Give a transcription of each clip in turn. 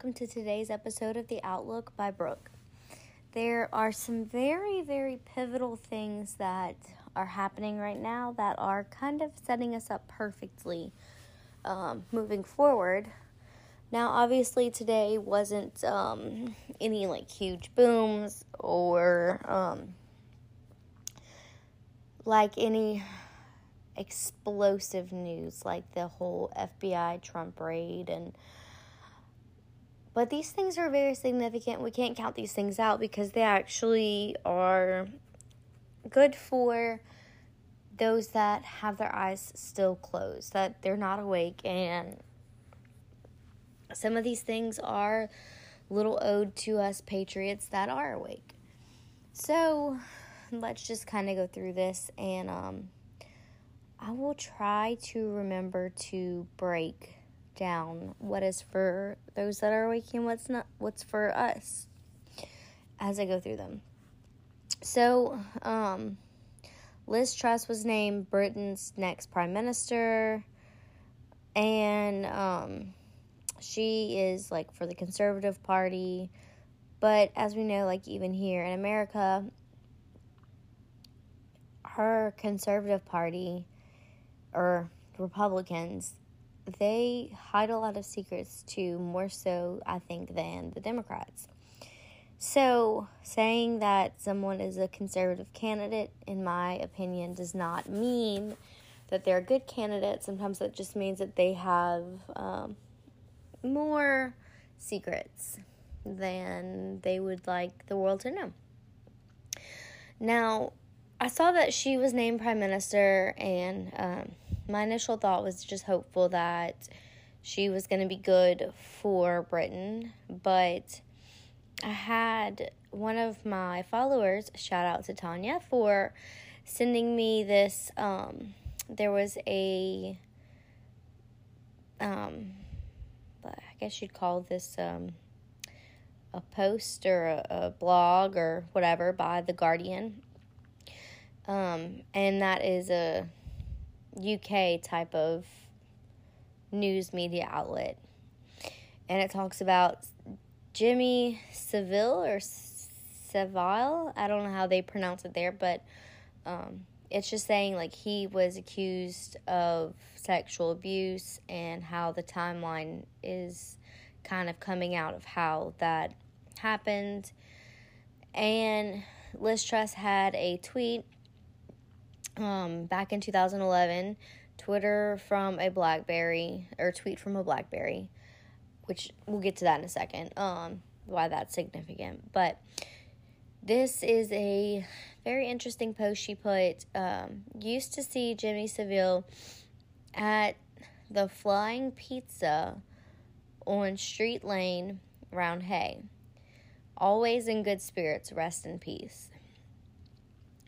welcome to today's episode of The Outlook by Brooke. There are some very, very pivotal things that are happening right now that are kind of setting us up perfectly um, moving forward. Now, obviously, today wasn't um, any like huge booms or um, like any explosive news like the whole FBI Trump raid and but these things are very significant. We can't count these things out because they actually are good for those that have their eyes still closed, that they're not awake. And some of these things are little ode to us patriots that are awake. So let's just kind of go through this and um, I will try to remember to break down what is for those that are awake and what's not what's for us as I go through them. So, um, Liz Truss was named Britain's next prime minister, and um, she is like for the Conservative Party. But as we know, like even here in America, her Conservative Party or Republicans they hide a lot of secrets too, more so, I think, than the Democrats. So, saying that someone is a conservative candidate, in my opinion, does not mean that they're a good candidate. Sometimes that just means that they have um, more secrets than they would like the world to know. Now, I saw that she was named prime minister, and um, my initial thought was just hopeful that she was going to be good for Britain, but I had one of my followers, shout out to Tanya, for sending me this. Um, there was a, um, I guess you'd call this um, a post or a, a blog or whatever by The Guardian. Um, and that is a UK type of news media outlet. And it talks about Jimmy Savile or Seville. I don't know how they pronounce it there, but um, it's just saying like he was accused of sexual abuse and how the timeline is kind of coming out of how that happened. And Liz Truss had a tweet um, back in 2011, Twitter from a Blackberry or tweet from a Blackberry, which we'll get to that in a second. Um, why that's significant, but this is a very interesting post she put. Um, used to see Jimmy Savile at the Flying Pizza on Street Lane, Roundhay. Always in good spirits, rest in peace.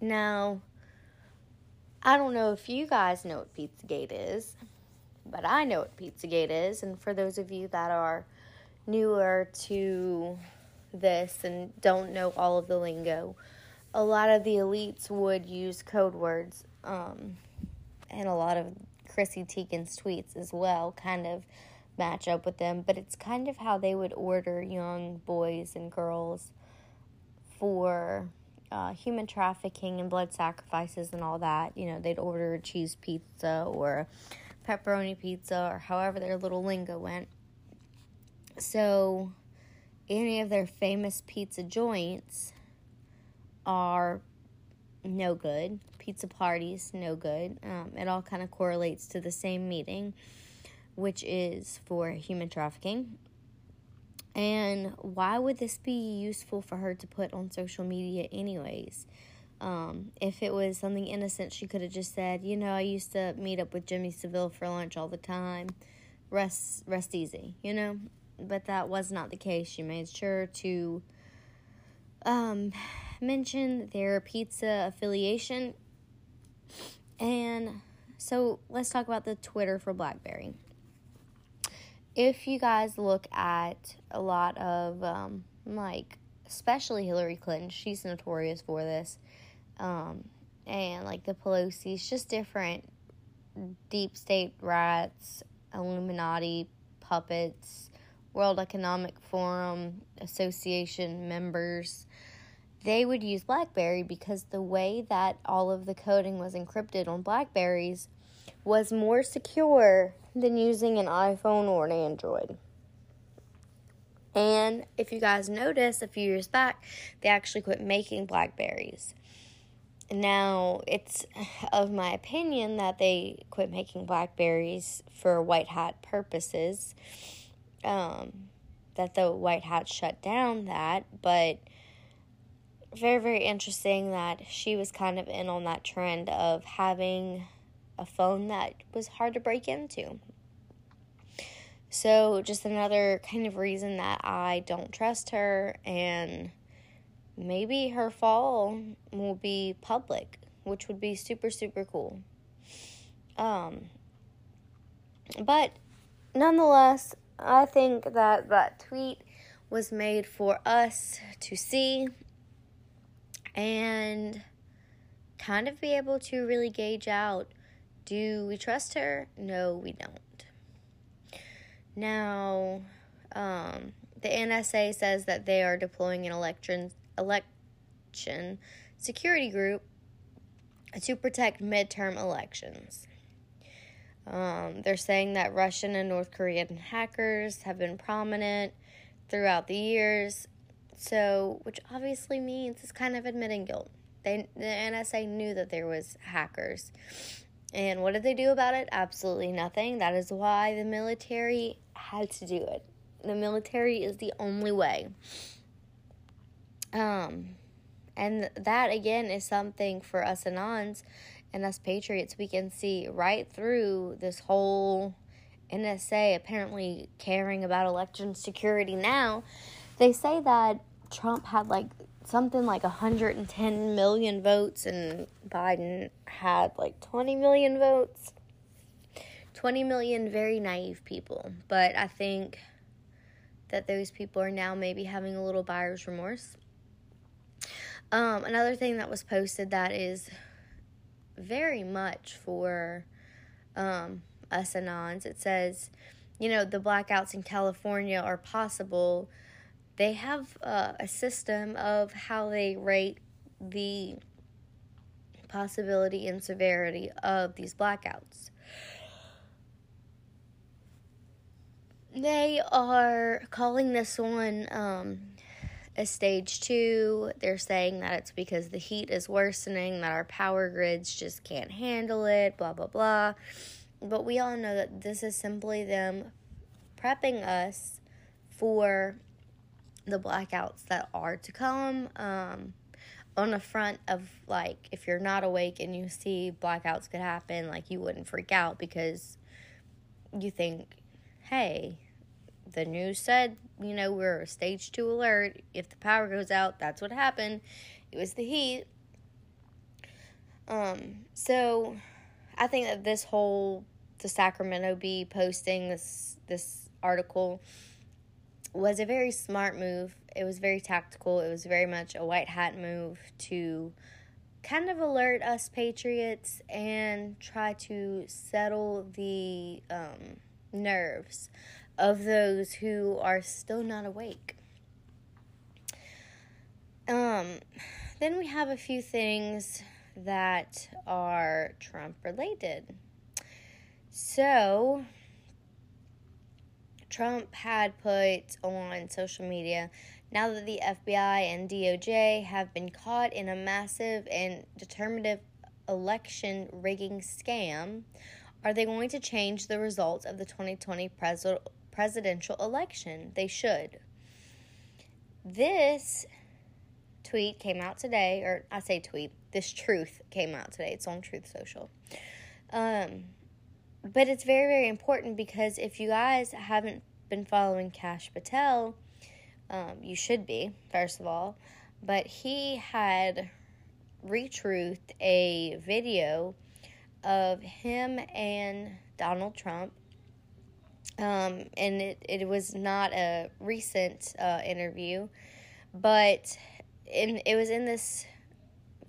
Now, I don't know if you guys know what Pizzagate is, but I know what Pizzagate is. And for those of you that are newer to this and don't know all of the lingo, a lot of the elites would use code words, um, and a lot of Chrissy Teigen's tweets as well kind of match up with them. But it's kind of how they would order young boys and girls for uh, human trafficking and blood sacrifices and all that. You know, they'd order a cheese pizza or pepperoni pizza or however their little lingo went. So, any of their famous pizza joints are no good. Pizza parties, no good. Um, it all kind of correlates to the same meeting, which is for human trafficking. And why would this be useful for her to put on social media, anyways? Um, if it was something innocent, she could have just said, you know, I used to meet up with Jimmy Savile for lunch all the time. Rest, rest easy, you know? But that was not the case. She made sure to um, mention their pizza affiliation. And so let's talk about the Twitter for Blackberry if you guys look at a lot of um, like especially Hillary Clinton, she's notorious for this, um, and like the Pelosi's, just different deep state rats, Illuminati puppets, World Economic Forum Association members, they would use BlackBerry because the way that all of the coding was encrypted on Blackberries was more secure than using an iPhone or an Android. And if you guys notice, a few years back, they actually quit making Blackberries. Now, it's of my opinion that they quit making Blackberries for white hat purposes. Um, that the white hat shut down that, but very, very interesting that she was kind of in on that trend of having a phone that was hard to break into. So, just another kind of reason that I don't trust her, and maybe her fall will be public, which would be super, super cool. Um, but nonetheless, I think that that tweet was made for us to see and kind of be able to really gauge out do we trust her? No, we don't. Now, um, the NSA says that they are deploying an election election security group to protect midterm elections. Um, they're saying that Russian and North Korean hackers have been prominent throughout the years, so which obviously means it's kind of admitting guilt. They the NSA knew that there was hackers. And what did they do about it? Absolutely nothing. That is why the military had to do it. The military is the only way. Um, and that again is something for us Anons and us Patriots. We can see right through this whole NSA apparently caring about election security now. They say that Trump had like something like 110 million votes and Biden had like 20 million votes. 20 million very naive people, but I think that those people are now maybe having a little buyer's remorse. Um, another thing that was posted that is very much for um, us Anons, it says, you know, the blackouts in California are possible. They have uh, a system of how they rate the possibility and severity of these blackouts. They are calling this one um, a stage two. They're saying that it's because the heat is worsening, that our power grids just can't handle it, blah, blah, blah. But we all know that this is simply them prepping us for the blackouts that are to come. Um, on the front of like, if you're not awake and you see blackouts could happen, like you wouldn't freak out because you think, hey, the news said, you know, we're a stage two alert. If the power goes out, that's what happened. It was the heat. Um, so I think that this whole the Sacramento Bee posting this this article was a very smart move. It was very tactical. It was very much a white hat move to kind of alert us patriots and try to settle the um, nerves of those who are still not awake. Um, then we have a few things that are Trump related. So, Trump had put on social media now that the FBI and DOJ have been caught in a massive and determinative election rigging scam, are they going to change the results of the 2020 presidential? presidential election. They should. This tweet came out today, or I say tweet, this truth came out today. It's on Truth Social. Um, but it's very, very important because if you guys haven't been following Kash Patel, um, you should be, first of all. But he had retruthed a video of him and Donald Trump um, and it, it was not a recent uh, interview, but in, it was in this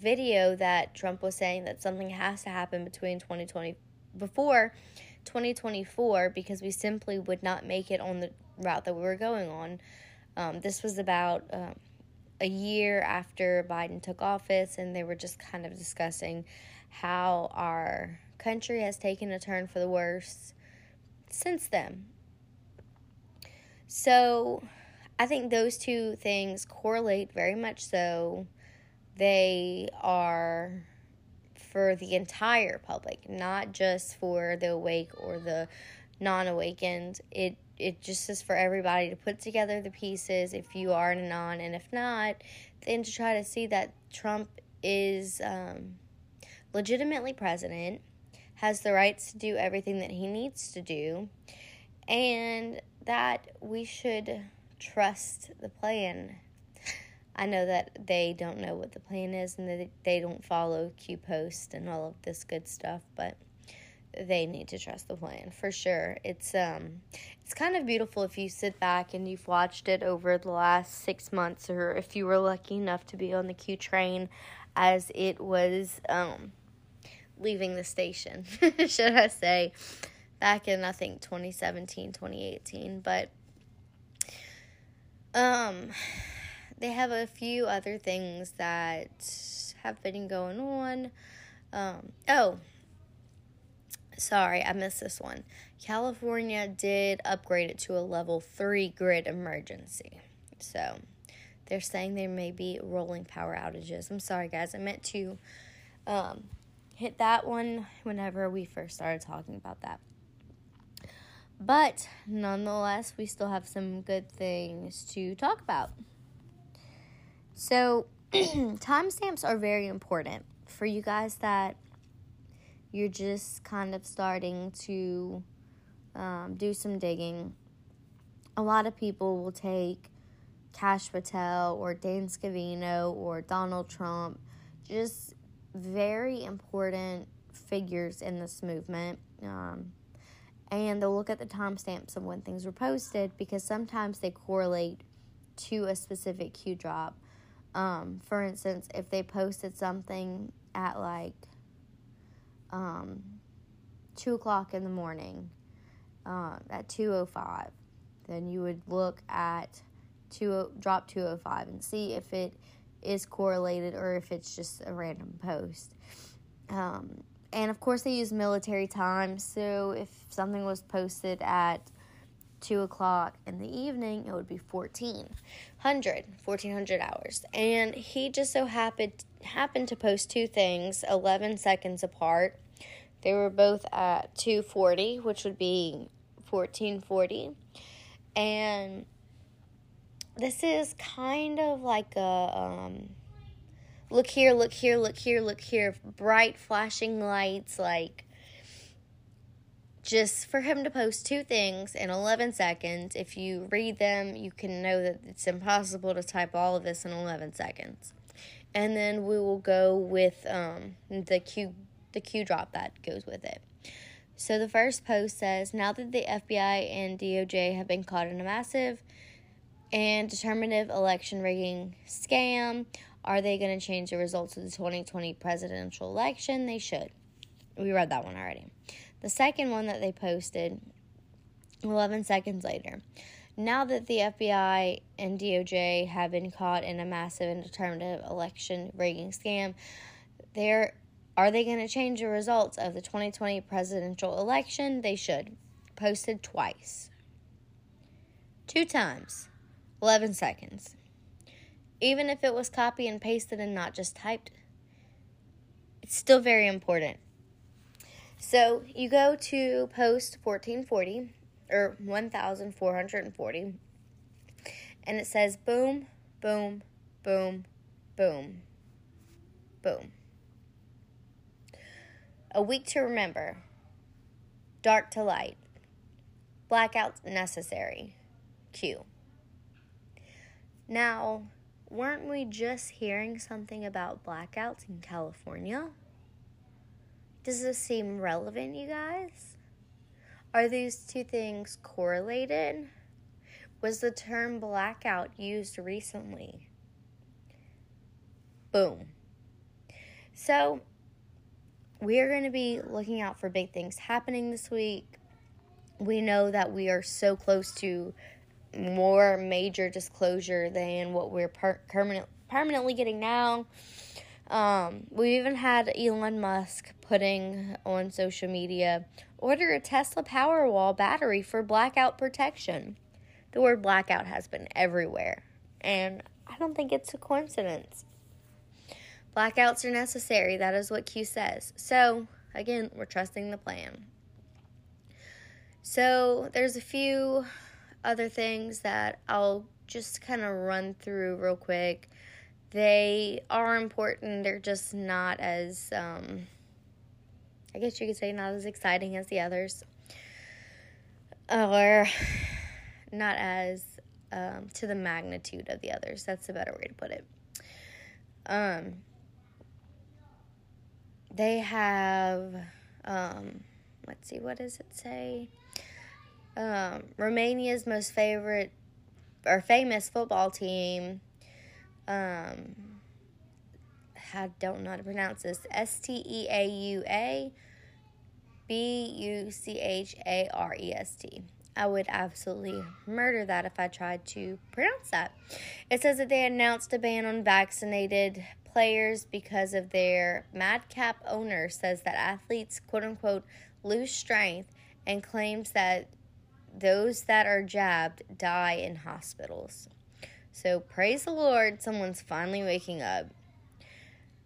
video that Trump was saying that something has to happen between 2020 before 2024 because we simply would not make it on the route that we were going on. Um, this was about um, a year after Biden took office, and they were just kind of discussing how our country has taken a turn for the worse since then. So, I think those two things correlate very much so. They are for the entire public, not just for the awake or the non-awakened. It it just is for everybody to put together the pieces if you are a non and if not, then to try to see that Trump is um, legitimately president, has the rights to do everything that he needs to do, and that we should trust the plan I know that they don't know what the plan is and that they don't follow Q Post and all of this good stuff, but they need to trust the plan for sure. It's um it's kind of beautiful if you sit back and you've watched it over the last 6 months or if you were lucky enough to be on the Q train as it was um leaving the station, should I say, back in I think 2017, 2018, but um they have a few other things that have been going on. Um, oh, sorry, I missed this one. California did upgrade it to a level three grid emergency. So they're saying there may be rolling power outages. I'm sorry, guys. I meant to um, hit that one whenever we first started talking about that. But nonetheless, we still have some good things to talk about. So, timestamps are very important for you guys that you're just kind of starting to um, do some digging. A lot of people will take Kash Patel or Dan Scavino or Donald Trump, just very important figures in this movement. Um, and they'll look at the timestamps of when things were posted because sometimes they correlate to a specific Q drop. Um, for instance, if they posted something at like um, two o'clock in the morning uh, at two o oh five, then you would look at two drop oh five and see if it is correlated or if it's just a random post. Um, and of course, they use military time, so if something was posted at 2 o'clock in the evening, it would be 1400, 1400 hours. And he just so happened, happened to post two things 11 seconds apart. They were both at 240, which would be 1440. And this is kind of like a um, look here, look here, look here, look here, bright flashing lights, like just for him to post two things in 11 seconds. If you read them, you can know that it's impossible to type all of this in 11 seconds. And then we will go with um, the Q the Q drop that goes with it. So the first post says, "Now that the FBI and DOJ have been caught in a massive and determinative election rigging scam, are they going to change the results of the 2020 presidential election? They should." We read that one already. The second one that they posted 11 seconds later. Now that the FBI and DOJ have been caught in a massive and determinative election rigging scam, there are they going to change the results of the 2020 presidential election? They should. Posted twice. Two times. 11 seconds. Even if it was copy and pasted and not just typed, it's still very important. So you go to post 1440 or 1440 and it says boom, boom, boom, boom, boom. A week to remember. Dark to light. Blackouts necessary. Q. Now, weren't we just hearing something about blackouts in California? Does this seem relevant, you guys? Are these two things correlated? Was the term blackout used recently? Boom. So, we are going to be looking out for big things happening this week. We know that we are so close to more major disclosure than what we're per- permanent, permanently getting now. Um, we even had Elon Musk putting on social media order a Tesla Powerwall battery for blackout protection. The word blackout has been everywhere, and I don't think it's a coincidence. Blackouts are necessary. That is what Q says. So, again, we're trusting the plan. So, there's a few other things that I'll just kind of run through real quick. They are important, they're just not as, um, I guess you could say, not as exciting as the others. Or not as um, to the magnitude of the others. That's a better way to put it. Um, they have, um, let's see, what does it say? Um, Romania's most favorite or famous football team. Um, I don't know how to pronounce this. S T E A U A B U C H A R E S T. I would absolutely murder that if I tried to pronounce that. It says that they announced a ban on vaccinated players because of their madcap owner says that athletes quote unquote lose strength and claims that those that are jabbed die in hospitals. So praise the Lord, someone's finally waking up.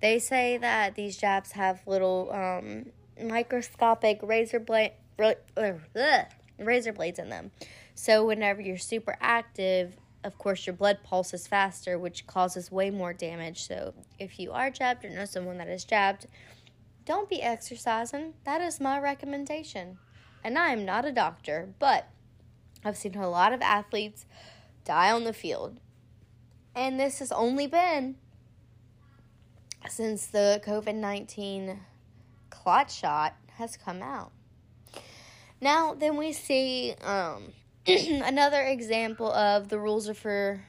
They say that these jabs have little um, microscopic razor blade, razor blades in them. So whenever you're super active, of course, your blood pulses faster, which causes way more damage. So if you are jabbed or know someone that is jabbed, don't be exercising. That is my recommendation. And I am not a doctor, but I've seen a lot of athletes die on the field. And this has only been since the COVID 19 clot shot has come out. Now, then we see um, another example of the rules are for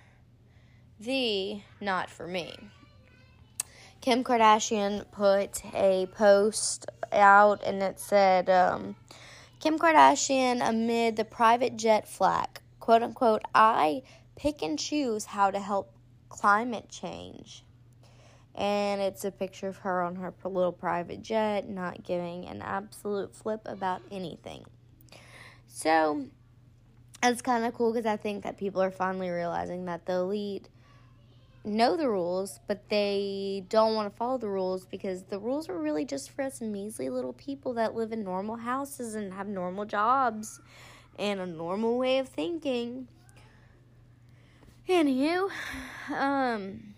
thee, not for me. Kim Kardashian put a post out and it said, um, Kim Kardashian amid the private jet flack, quote unquote, I pick and choose how to help climate change. And it's a picture of her on her little private jet, not giving an absolute flip about anything. So, it's kind of cool because I think that people are finally realizing that the elite know the rules, but they don't want to follow the rules because the rules are really just for us measly little people that live in normal houses and have normal jobs and a normal way of thinking. Anywho, um,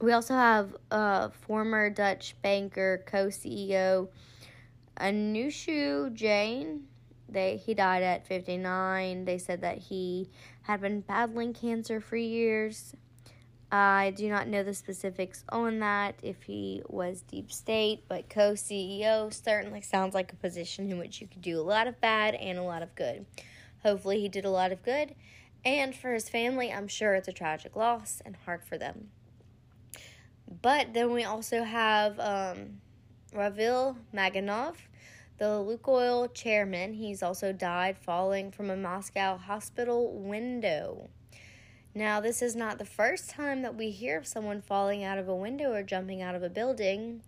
we also have uh, former Dutch banker, co CEO Anoushka Jain. They he died at 59. They said that he had been battling cancer for years. I do not know the specifics on that, if he was deep state, but co CEO certainly sounds like a position in which you could do a lot of bad and a lot of good. Hopefully, he did a lot of good. And for his family, I'm sure it's a tragic loss and hard for them. But then we also have um, Ravil Maganov, the Lukoil chairman. He's also died falling from a Moscow hospital window. Now, this is not the first time that we hear of someone falling out of a window or jumping out of a building.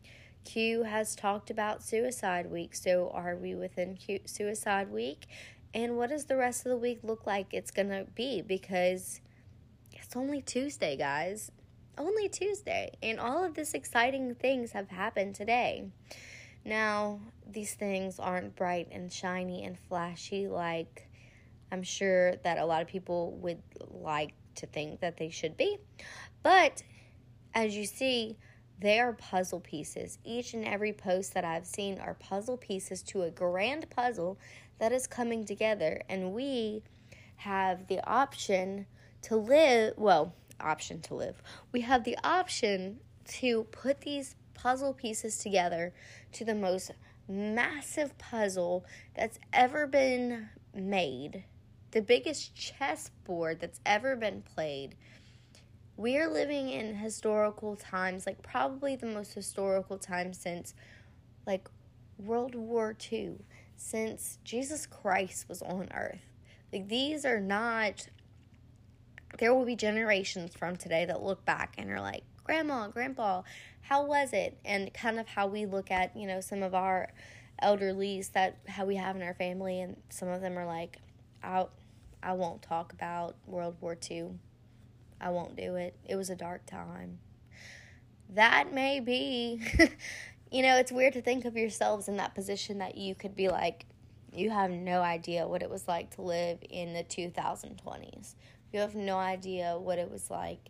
Q has talked about Suicide Week. So, are we within Q- Suicide Week? And what does the rest of the week look like it's going to be? Because it's only Tuesday, guys. Only Tuesday. And all of this exciting things have happened today. Now, these things aren't bright and shiny and flashy like I'm sure that a lot of people would like to think that they should be. But as you see, they are puzzle pieces. Each and every post that I've seen are puzzle pieces to a grand puzzle that is coming together. And we have the option to live, well, option to live. We have the option to put these puzzle pieces together to the most massive puzzle that's ever been made the biggest chessboard that's ever been played. We are living in historical times, like probably the most historical time since like World War II, since Jesus Christ was on earth. Like these are not there will be generations from today that look back and are like, Grandma, Grandpa, how was it? And kind of how we look at, you know, some of our elderlies that how we have in our family and some of them are like, I I won't talk about World War II. I won't do it. It was a dark time. That may be you know, it's weird to think of yourselves in that position that you could be like, you have no idea what it was like to live in the 2020s. You have no idea what it was like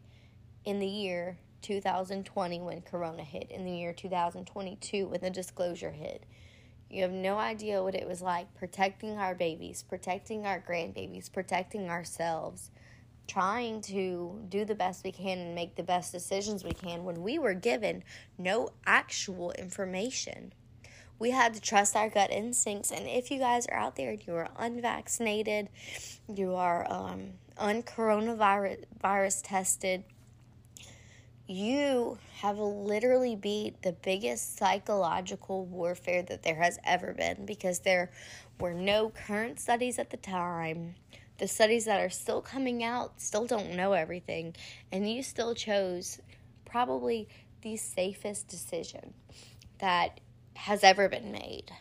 in the year 2020 when Corona hit, in the year 2022 when the disclosure hit. You have no idea what it was like protecting our babies, protecting our grandbabies, protecting ourselves, trying to do the best we can and make the best decisions we can when we were given no actual information. We had to trust our gut instincts. And if you guys are out there and you are unvaccinated, you are um, uncoronavirus virus tested, you have literally beat the biggest psychological warfare that there has ever been because there were no current studies at the time the studies that are still coming out still don't know everything, and you still chose probably the safest decision that has ever been made.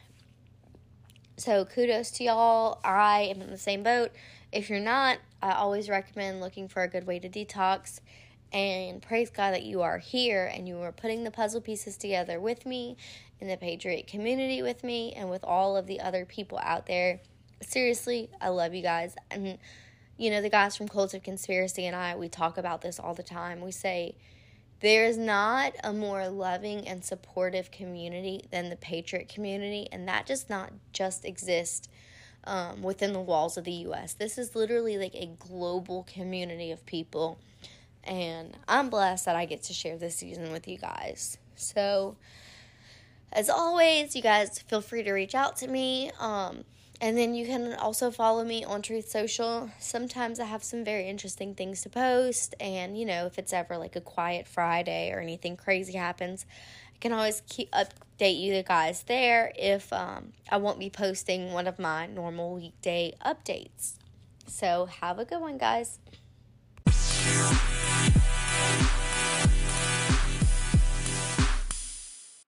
So kudos to y'all. I am in the same boat. If you're not, I always recommend looking for a good way to detox. And praise God that you are here and you are putting the puzzle pieces together with me in the Patriot community with me and with all of the other people out there seriously, I love you guys. And, you know, the guys from Cult of Conspiracy and I, we talk about this all the time. We say, there is not a more loving and supportive community than the Patriot community, and that does not just exist um, within the walls of the U.S. This is literally like a global community of people, and I'm blessed that I get to share this season with you guys. So, as always, you guys feel free to reach out to me. Um, and then you can also follow me on Truth Social. Sometimes I have some very interesting things to post. And, you know, if it's ever like a quiet Friday or anything crazy happens, I can always keep update you guys there if um, I won't be posting one of my normal weekday updates. So have a good one, guys.